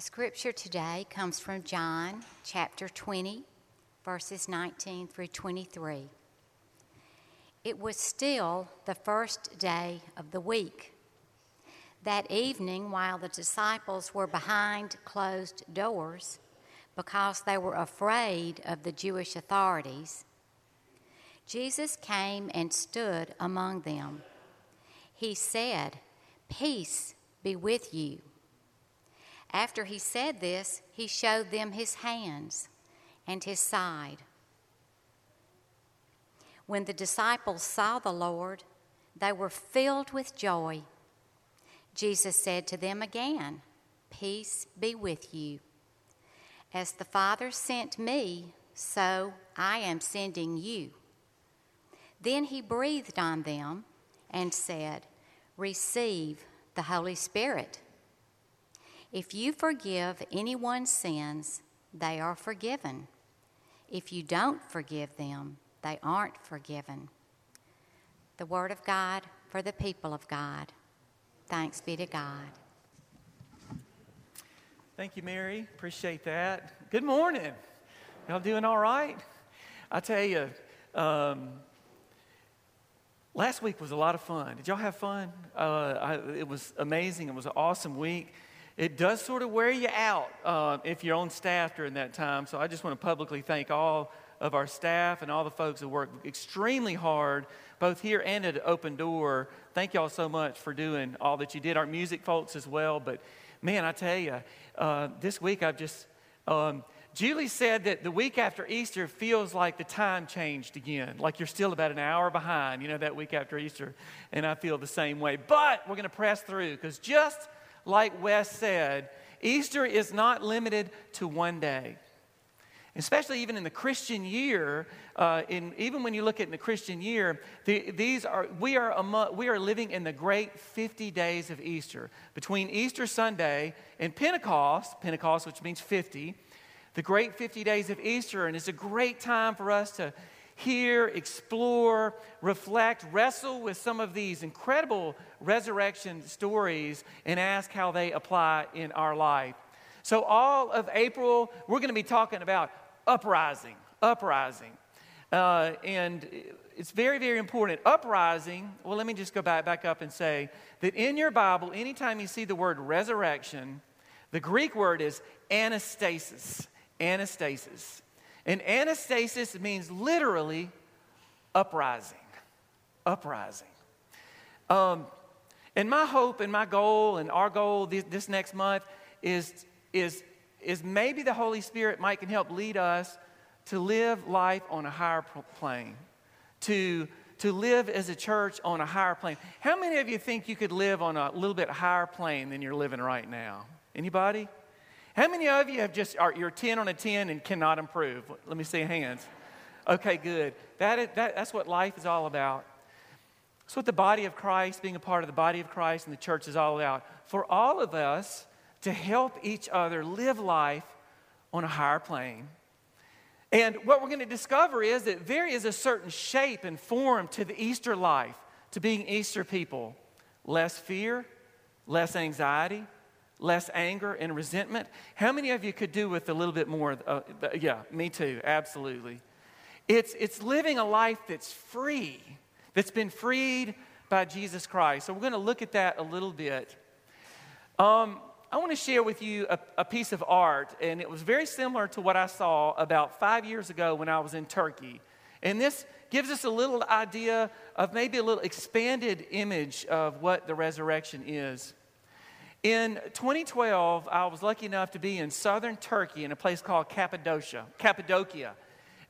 The scripture today comes from John chapter 20, verses 19 through 23. It was still the first day of the week. That evening, while the disciples were behind closed doors because they were afraid of the Jewish authorities, Jesus came and stood among them. He said, Peace be with you. After he said this, he showed them his hands and his side. When the disciples saw the Lord, they were filled with joy. Jesus said to them again, Peace be with you. As the Father sent me, so I am sending you. Then he breathed on them and said, Receive the Holy Spirit. If you forgive anyone's sins, they are forgiven. If you don't forgive them, they aren't forgiven. The Word of God for the people of God. Thanks be to God. Thank you, Mary. Appreciate that. Good morning. Y'all doing all right? I tell you, um, last week was a lot of fun. Did y'all have fun? Uh, I, it was amazing. It was an awesome week it does sort of wear you out uh, if you're on staff during that time. So I just want to publicly thank all of our staff and all the folks that work extremely hard, both here and at Open Door. Thank y'all so much for doing all that you did. Our music folks as well. But man, I tell you, uh, this week I've just. Um, Julie said that the week after Easter feels like the time changed again, like you're still about an hour behind, you know, that week after Easter. And I feel the same way. But we're going to press through because just like Wes said, Easter is not limited to one day. Especially even in the Christian year, uh, in, even when you look at in the Christian year, the, these are, we, are among, we are living in the great 50 days of Easter. Between Easter Sunday and Pentecost, Pentecost, which means 50, the great 50 days of Easter, and it's a great time for us to hear, explore, reflect, wrestle with some of these incredible resurrection stories and ask how they apply in our life. So, all of April, we're going to be talking about uprising, uprising. Uh, and it's very, very important. Uprising, well, let me just go back, back up and say that in your Bible, anytime you see the word resurrection, the Greek word is anastasis. Anastasis. And anastasis means literally uprising. Uprising. Um, and my hope and my goal and our goal this, this next month is, is, is maybe the Holy Spirit might can help lead us to live life on a higher plane, to, to live as a church on a higher plane. How many of you think you could live on a little bit higher plane than you're living right now? Anybody? How many of you have just, are, you're 10 on a 10 and cannot improve? Let me see hands. Okay, good. That is, that, that's what life is all about. That's what the body of Christ, being a part of the body of Christ and the church is all about. For all of us to help each other live life on a higher plane. And what we're going to discover is that there is a certain shape and form to the Easter life, to being Easter people. Less fear, less anxiety, less anger and resentment. How many of you could do with a little bit more? Uh, yeah, me too, absolutely. It's, it's living a life that's free, that's been freed by Jesus Christ. So we're going to look at that a little bit. Um, I want to share with you a, a, piece of art, and it was very similar to what I saw about five years ago when I was in Turkey. And this gives us a little idea of maybe a little expanded image of what the resurrection is. In 2012, I was lucky enough to be in southern Turkey in a place called Cappadocia. Cappadocia.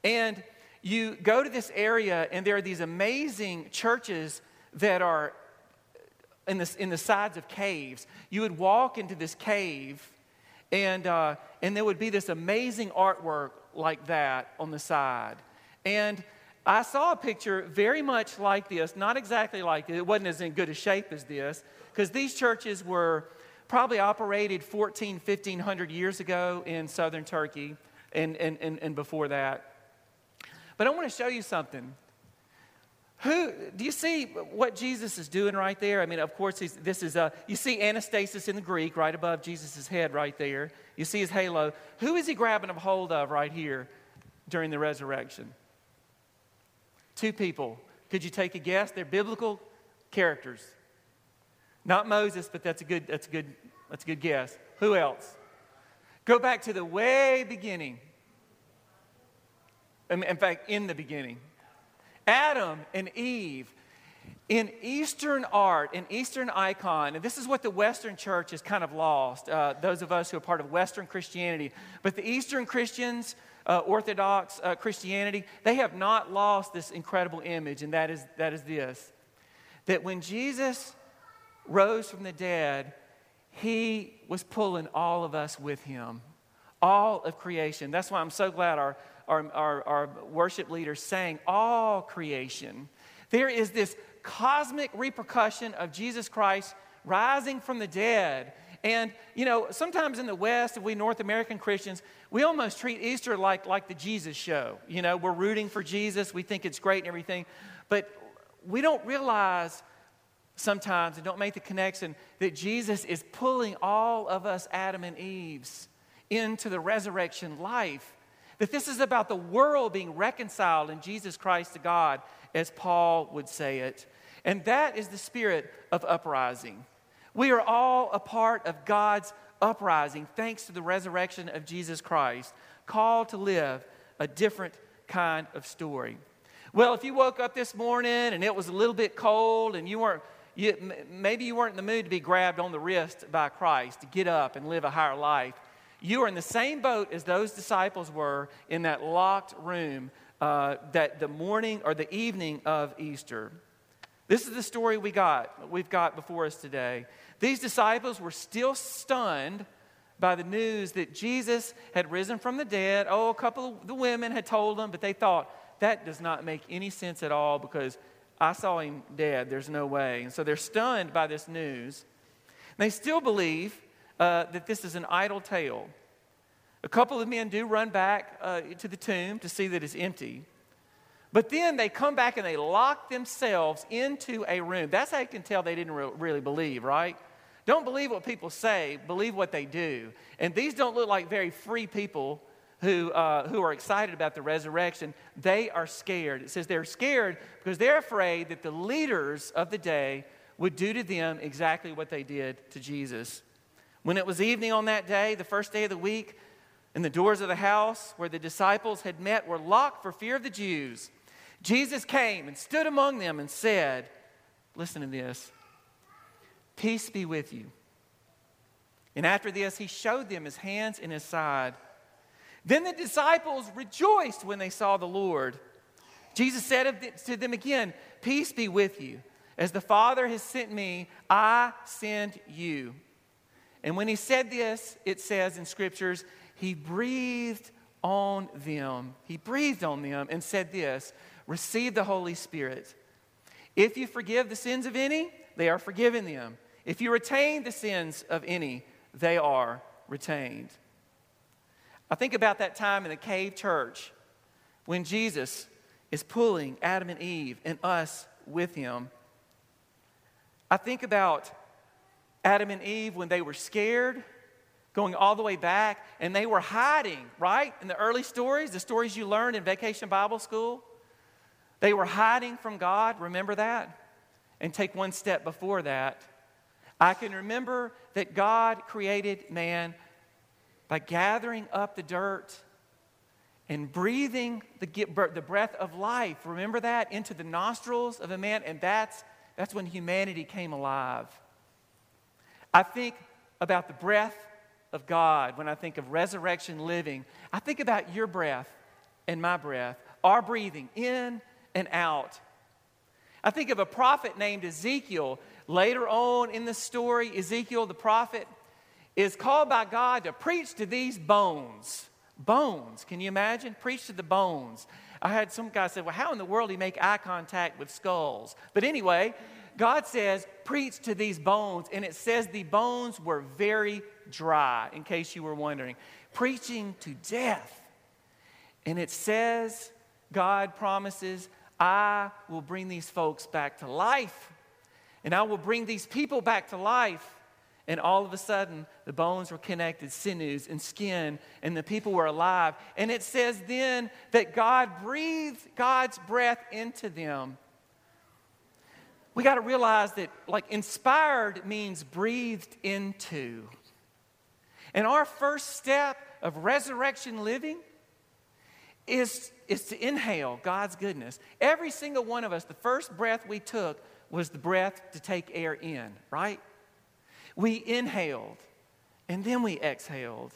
And you go to this area, and there are these amazing churches that are in the, in the sides of caves. You would walk into this cave, and, uh, and there would be this amazing artwork like that on the side. And I saw a picture very much like this, not exactly like it, it wasn't as in good a shape as this, because these churches were probably operated 14, 1500 years ago in southern Turkey and, and, and, and before that. But I want to show you something. Who do you see what Jesus is doing right there? I mean, of course, this is a, you see anastasis in the Greek right above Jesus' head right there. You see his halo. Who is he grabbing a hold of right here during the resurrection? Two people. Could you take a guess? They're biblical characters. Not Moses, but that's a good, that's a good, that's a good guess. Who else? Go back to the way beginning. In fact, in the beginning. Adam and Eve. In Eastern art, in Eastern icon, and this is what the Western church has kind of lost, uh, those of us who are part of Western Christianity, but the Eastern Christians, uh, Orthodox uh, Christianity, they have not lost this incredible image, and that is, that is this that when Jesus rose from the dead, he was pulling all of us with him, all of creation. That's why I'm so glad our, our, our, our worship leaders sang all creation. There is this cosmic repercussion of Jesus Christ rising from the dead. And, you know, sometimes in the West, we North American Christians, we almost treat Easter like, like the Jesus show. You know, we're rooting for Jesus, we think it's great and everything. But we don't realize sometimes and don't make the connection that Jesus is pulling all of us, Adam and Eve's, into the resurrection life. That this is about the world being reconciled in Jesus Christ to God, as Paul would say it. And that is the spirit of uprising. We are all a part of God's uprising thanks to the resurrection of Jesus Christ, called to live a different kind of story. Well, if you woke up this morning and it was a little bit cold and you weren't you, maybe you weren't in the mood to be grabbed on the wrist by Christ to get up and live a higher life. You are in the same boat as those disciples were in that locked room uh, that the morning or the evening of Easter. This is the story we got, we've got before us today. These disciples were still stunned by the news that Jesus had risen from the dead. Oh, a couple of the women had told them, but they thought that does not make any sense at all because I saw him dead. There's no way. And so they're stunned by this news. They still believe uh, that this is an idle tale. A couple of men do run back uh, to the tomb to see that it's empty. But then they come back and they lock themselves into a room. That's how you can tell they didn't re- really believe, right? Don't believe what people say, believe what they do. And these don't look like very free people who, uh, who are excited about the resurrection, they are scared. It says they're scared because they're afraid that the leaders of the day would do to them exactly what they did to Jesus. When it was evening on that day, the first day of the week, and the doors of the house where the disciples had met were locked for fear of the Jews, Jesus came and stood among them and said, Listen to this Peace be with you. And after this, he showed them his hands and his side. Then the disciples rejoiced when they saw the Lord. Jesus said to them again, Peace be with you. As the Father has sent me, I send you. And when he said this, it says in scriptures, he breathed on them. He breathed on them and said this Receive the Holy Spirit. If you forgive the sins of any, they are forgiven them. If you retain the sins of any, they are retained. I think about that time in the cave church when Jesus is pulling Adam and Eve and us with him. I think about Adam and Eve when they were scared, going all the way back, and they were hiding, right? In the early stories, the stories you learned in vacation Bible school, they were hiding from God. Remember that? And take one step before that. I can remember that God created man by gathering up the dirt and breathing the, the breath of life, remember that, into the nostrils of a man, and that's, that's when humanity came alive. I think about the breath of God when I think of resurrection living. I think about your breath and my breath, our breathing in and out. I think of a prophet named Ezekiel. Later on in the story, Ezekiel the prophet, is called by God to preach to these bones. Bones, can you imagine? Preach to the bones. I had some guy say, Well, how in the world do you make eye contact with skulls? But anyway, God says, Preach to these bones. And it says the bones were very dry, in case you were wondering. Preaching to death. And it says, God promises, I will bring these folks back to life. And I will bring these people back to life. And all of a sudden, the bones were connected, sinews and skin, and the people were alive. And it says then that God breathed God's breath into them. We got to realize that, like, inspired means breathed into. And our first step of resurrection living is, is to inhale God's goodness. Every single one of us, the first breath we took was the breath to take air in, right? We inhaled and then we exhaled.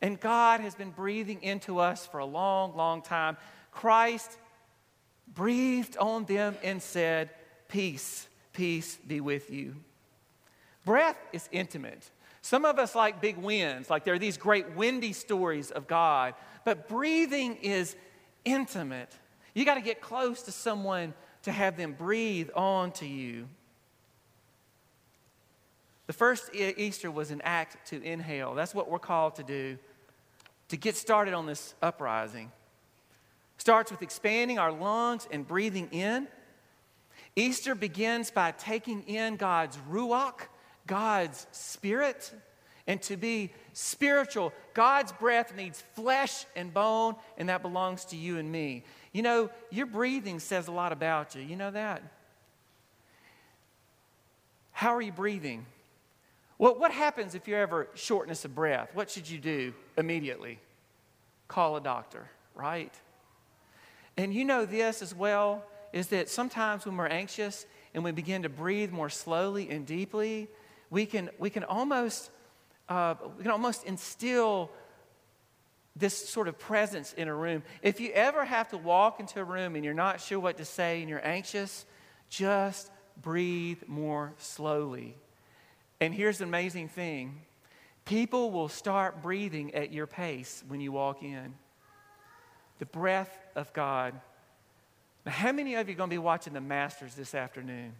And God has been breathing into us for a long, long time. Christ breathed on them and said, Peace, peace be with you. Breath is intimate. Some of us like big winds, like there are these great windy stories of God, but breathing is intimate. You got to get close to someone to have them breathe on to you. The first Easter was an act to inhale. That's what we're called to do to get started on this uprising. Starts with expanding our lungs and breathing in. Easter begins by taking in God's ruach, God's spirit. And to be spiritual, God's breath needs flesh and bone, and that belongs to you and me. You know, your breathing says a lot about you. You know that? How are you breathing? Well, what happens if you're ever shortness of breath? What should you do immediately? Call a doctor, right? And you know this as well is that sometimes when we're anxious and we begin to breathe more slowly and deeply, we can, we can almost uh, we can almost instill this sort of presence in a room. If you ever have to walk into a room and you're not sure what to say and you're anxious, just breathe more slowly. And here's the amazing thing people will start breathing at your pace when you walk in. The breath of God. Now, how many of you are going to be watching the Masters this afternoon?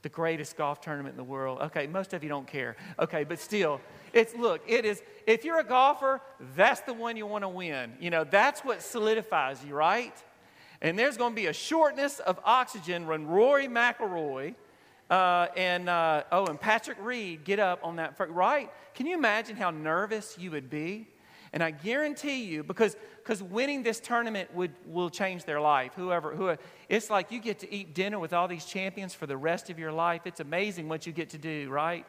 the greatest golf tournament in the world. Okay, most of you don't care. Okay, but still, it's look, it is, if you're a golfer, that's the one you want to win. You know, that's what solidifies you, right? And there's going to be a shortness of oxygen when Rory McIlroy uh, and, uh, oh, and Patrick Reed get up on that, right? Can you imagine how nervous you would be? And I guarantee you, because because winning this tournament would, will change their life. Whoever, who, it's like you get to eat dinner with all these champions for the rest of your life. It's amazing what you get to do, right?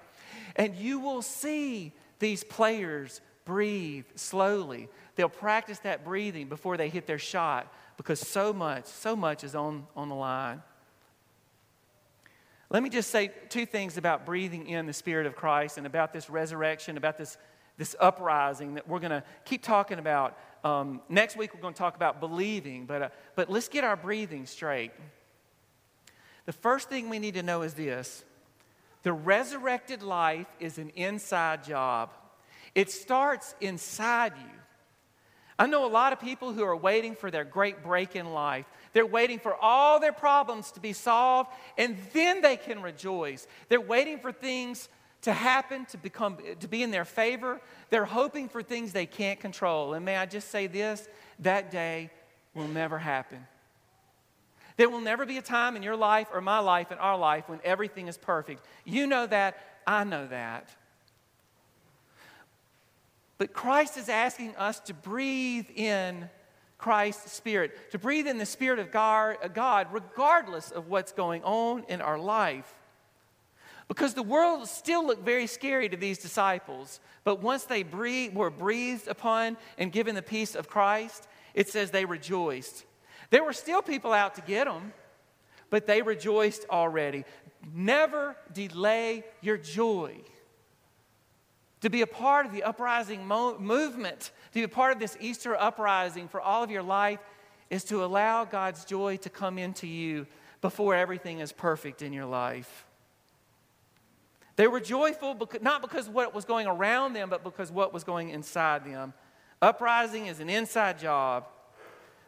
And you will see these players breathe slowly. They'll practice that breathing before they hit their shot because so much, so much is on, on the line. Let me just say two things about breathing in the Spirit of Christ and about this resurrection, about this, this uprising that we're going to keep talking about um, next week, we're going to talk about believing, but, uh, but let's get our breathing straight. The first thing we need to know is this the resurrected life is an inside job, it starts inside you. I know a lot of people who are waiting for their great break in life. They're waiting for all their problems to be solved, and then they can rejoice. They're waiting for things to happen, to become to be in their favor. They're hoping for things they can't control. And may I just say this, that day will never happen. There will never be a time in your life or my life in our life when everything is perfect. You know that, I know that. But Christ is asking us to breathe in Christ's Spirit, to breathe in the Spirit of uh, God, regardless of what's going on in our life. Because the world still looked very scary to these disciples. But once they were breathed upon and given the peace of Christ, it says they rejoiced. There were still people out to get them, but they rejoiced already. Never delay your joy. To be a part of the uprising mo- movement, to be a part of this Easter uprising for all of your life, is to allow God's joy to come into you before everything is perfect in your life. They were joyful because, not because what was going around them, but because what was going inside them. Uprising is an inside job.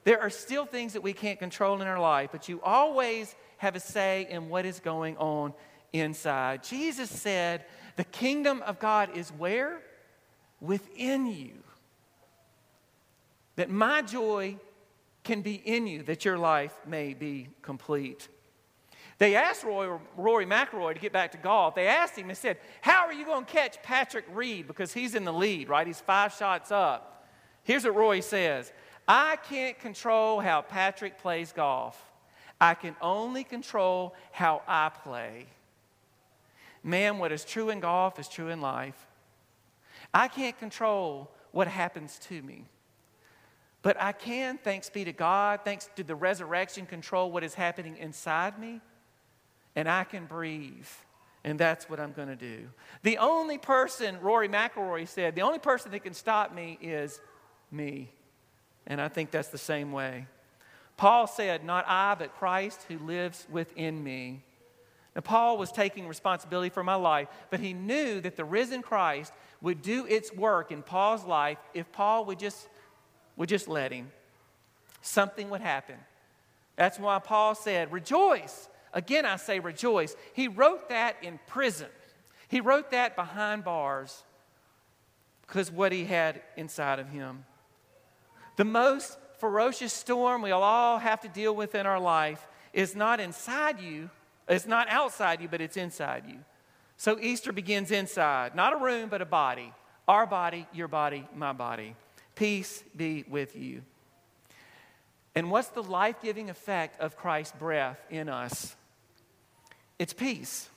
There are still things that we can't control in our life, but you always have a say in what is going on inside. Jesus said, The kingdom of God is where? Within you. That my joy can be in you that your life may be complete. They asked Roy, Rory McIlroy to get back to golf. They asked him and said, How are you going to catch Patrick Reed? Because he's in the lead, right? He's five shots up. Here's what Roy says I can't control how Patrick plays golf, I can only control how I play. Man, what is true in golf is true in life. I can't control what happens to me. But I can, thanks be to God, thanks to the resurrection, control what is happening inside me. And I can breathe. And that's what I'm going to do. The only person, Rory McIlroy said, the only person that can stop me is me. And I think that's the same way. Paul said, Not I, but Christ who lives within me. Now, Paul was taking responsibility for my life, but he knew that the risen Christ would do its work in Paul's life if Paul would just would just let him, something would happen. That's why Paul said, Rejoice. Again, I say rejoice. He wrote that in prison, he wrote that behind bars because what he had inside of him. The most ferocious storm we'll all have to deal with in our life is not inside you, it's not outside you, but it's inside you. So Easter begins inside, not a room, but a body. Our body, your body, my body. Peace be with you. And what's the life giving effect of Christ's breath in us? It's peace.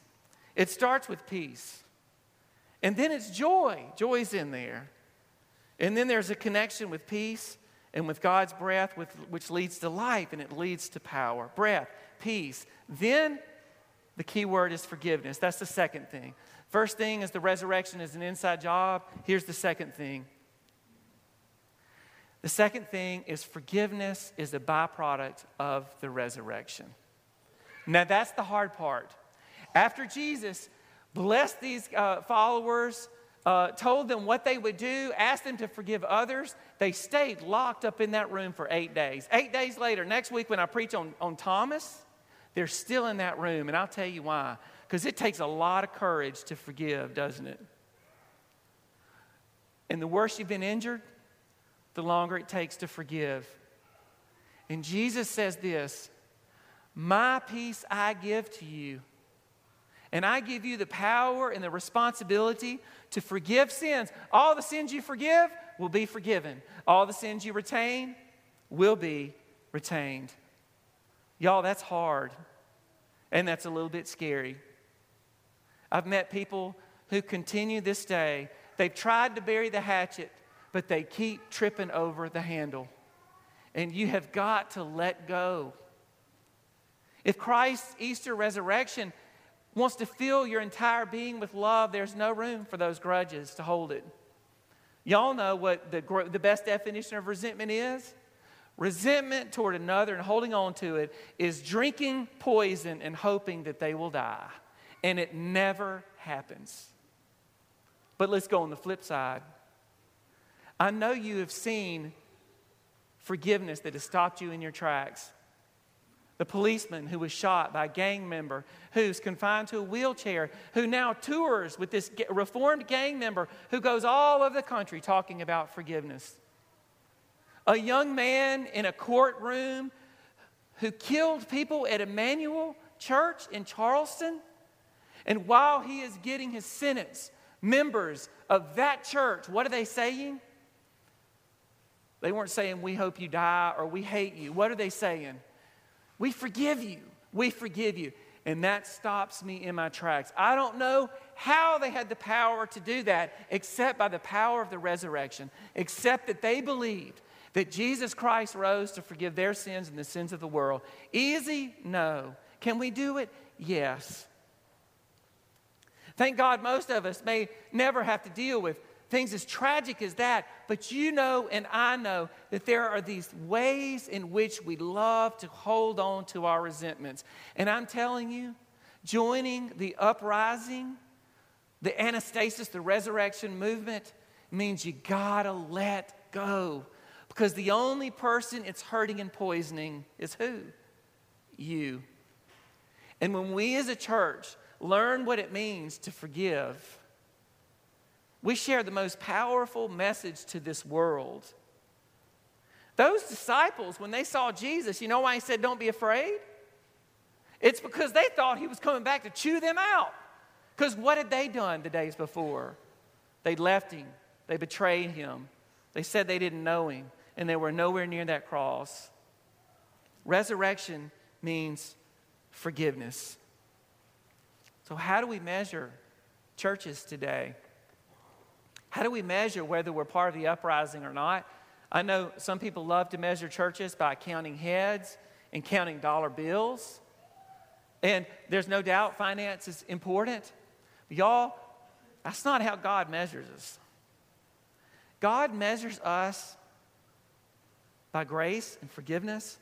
It starts with peace. And then it's joy. Joy's in there. And then there's a connection with peace and with God's breath, with, which leads to life and it leads to power. Breath, peace. Then the key word is forgiveness. That's the second thing. First thing is the resurrection is an inside job. Here's the second thing the second thing is forgiveness is a byproduct of the resurrection. Now, that's the hard part. After Jesus blessed these uh, followers, uh, told them what they would do, asked them to forgive others, they stayed locked up in that room for eight days. Eight days later, next week when I preach on, on Thomas, they're still in that room. And I'll tell you why. Because it takes a lot of courage to forgive, doesn't it? And the worse you've been injured, the longer it takes to forgive. And Jesus says this My peace I give to you. And I give you the power and the responsibility to forgive sins. All the sins you forgive will be forgiven, all the sins you retain will be retained. Y'all, that's hard. And that's a little bit scary. I've met people who continue this day. They've tried to bury the hatchet, but they keep tripping over the handle. And you have got to let go. If Christ's Easter resurrection wants to fill your entire being with love, there's no room for those grudges to hold it. Y'all know what the, the best definition of resentment is? Resentment toward another and holding on to it is drinking poison and hoping that they will die. And it never happens. But let's go on the flip side. I know you have seen forgiveness that has stopped you in your tracks. The policeman who was shot by a gang member, who's confined to a wheelchair, who now tours with this reformed gang member who goes all over the country talking about forgiveness. A young man in a courtroom who killed people at Emanuel Church in Charleston. And while he is getting his sentence, members of that church, what are they saying? They weren't saying, We hope you die or we hate you. What are they saying? We forgive you. We forgive you. And that stops me in my tracks. I don't know how they had the power to do that except by the power of the resurrection, except that they believed that Jesus Christ rose to forgive their sins and the sins of the world. Easy? No. Can we do it? Yes. Thank God most of us may never have to deal with things as tragic as that, but you know and I know that there are these ways in which we love to hold on to our resentments. And I'm telling you, joining the uprising, the anastasis, the resurrection movement, means you gotta let go. Because the only person it's hurting and poisoning is who? You. And when we as a church learn what it means to forgive, we share the most powerful message to this world Those disciples, when they saw Jesus, you know why he said, Don't be afraid? It's because they thought he was coming back to chew them out. Because what had they done the days before? They'd left him, they betrayed him, they said they didn't know him, and they were nowhere near that cross. Resurrection means forgiveness. So, how do we measure churches today? How do we measure whether we're part of the uprising or not? I know some people love to measure churches by counting heads and counting dollar bills. And there's no doubt finance is important. But y'all, that's not how God measures us. God measures us by grace and forgiveness,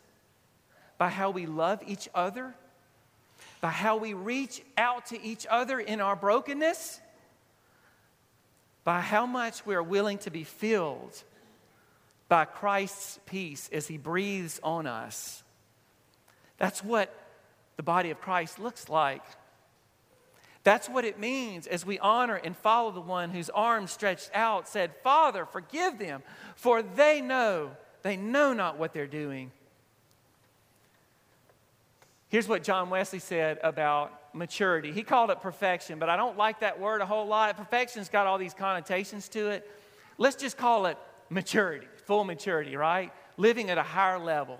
by how we love each other, by how we reach out to each other in our brokenness, by how much we are willing to be filled by Christ's peace as He breathes on us. That's what the body of Christ looks like. That's what it means as we honor and follow the one whose arms stretched out said, Father, forgive them, for they know, they know not what they're doing. Here's what John Wesley said about maturity. He called it perfection, but I don't like that word a whole lot. Perfection's got all these connotations to it. Let's just call it maturity, full maturity, right? Living at a higher level.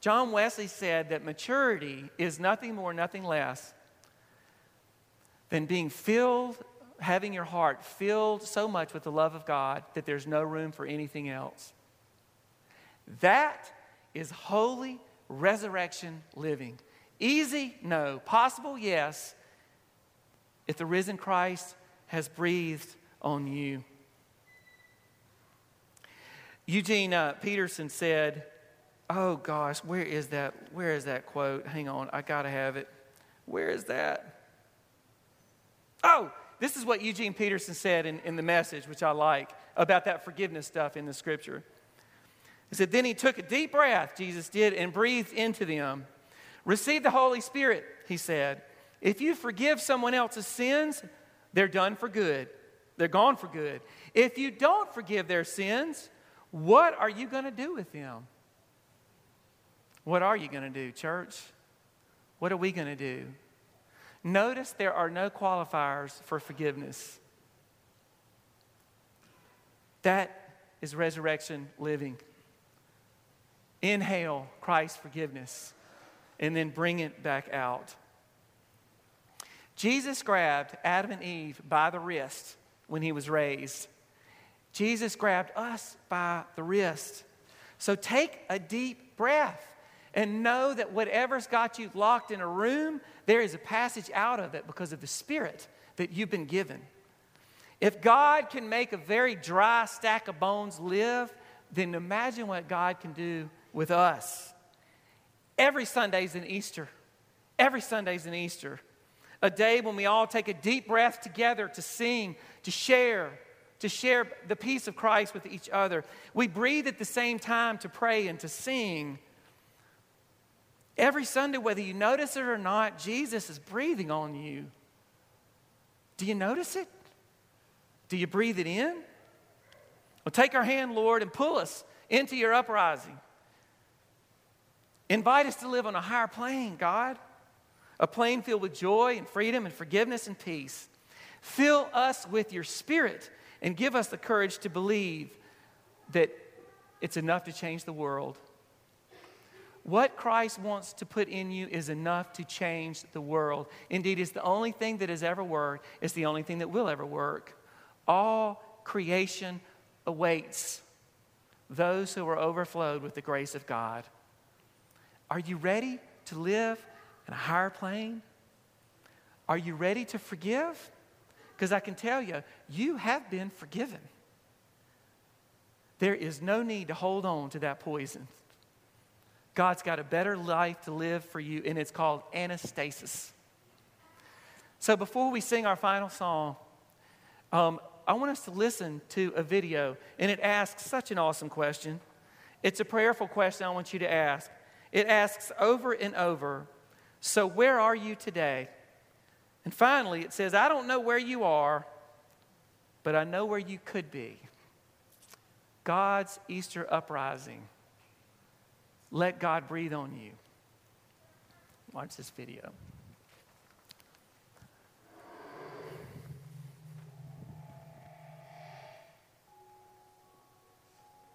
John Wesley said that maturity is nothing more, nothing less than being filled, having your heart filled so much with the love of God that there's no room for anything else. That is holy resurrection living. Easy? No. Possible? Yes. If the risen Christ has breathed on you. Eugene uh, Peterson said, Oh gosh, where is that? Where is that quote? Hang on, I gotta have it. Where is that? Oh, this is what Eugene Peterson said in, in the message, which I like, about that forgiveness stuff in the scripture. He said, Then he took a deep breath, Jesus did, and breathed into them. Receive the Holy Spirit, he said. If you forgive someone else's sins, they're done for good. They're gone for good. If you don't forgive their sins, what are you going to do with them? What are you going to do, church? What are we going to do? Notice there are no qualifiers for forgiveness. That is resurrection living. Inhale Christ's forgiveness and then bring it back out. Jesus grabbed Adam and Eve by the wrist when he was raised. Jesus grabbed us by the wrist. So take a deep breath and know that whatever's got you locked in a room, there is a passage out of it because of the Spirit that you've been given. If God can make a very dry stack of bones live, then imagine what God can do with us. Every Sunday is an Easter. Every Sunday is an Easter. A day when we all take a deep breath together to sing, to share, to share the peace of Christ with each other. We breathe at the same time to pray and to sing. Every Sunday, whether you notice it or not, Jesus is breathing on you. Do you notice it? Do you breathe it in? Well, take our hand, Lord, and pull us into your uprising. Invite us to live on a higher plane, God, a plane filled with joy and freedom and forgiveness and peace. Fill us with your spirit and give us the courage to believe that it's enough to change the world. What Christ wants to put in you is enough to change the world. Indeed, it's the only thing that has ever worked, it's the only thing that will ever work. All creation awaits those who are overflowed with the grace of God. Are you ready to live in a higher plane? Are you ready to forgive? Because I can tell you, you have been forgiven. There is no need to hold on to that poison. God's got a better life to live for you, and it's called anastasis. So before we sing our final song, um, I want us to listen to a video, and it asks such an awesome question. It's a prayerful question I want you to ask. It asks over and over, So where are you today? And finally, it says, I don't know where you are, but I know where you could be. God's Easter uprising let God breathe on you. Watch this video.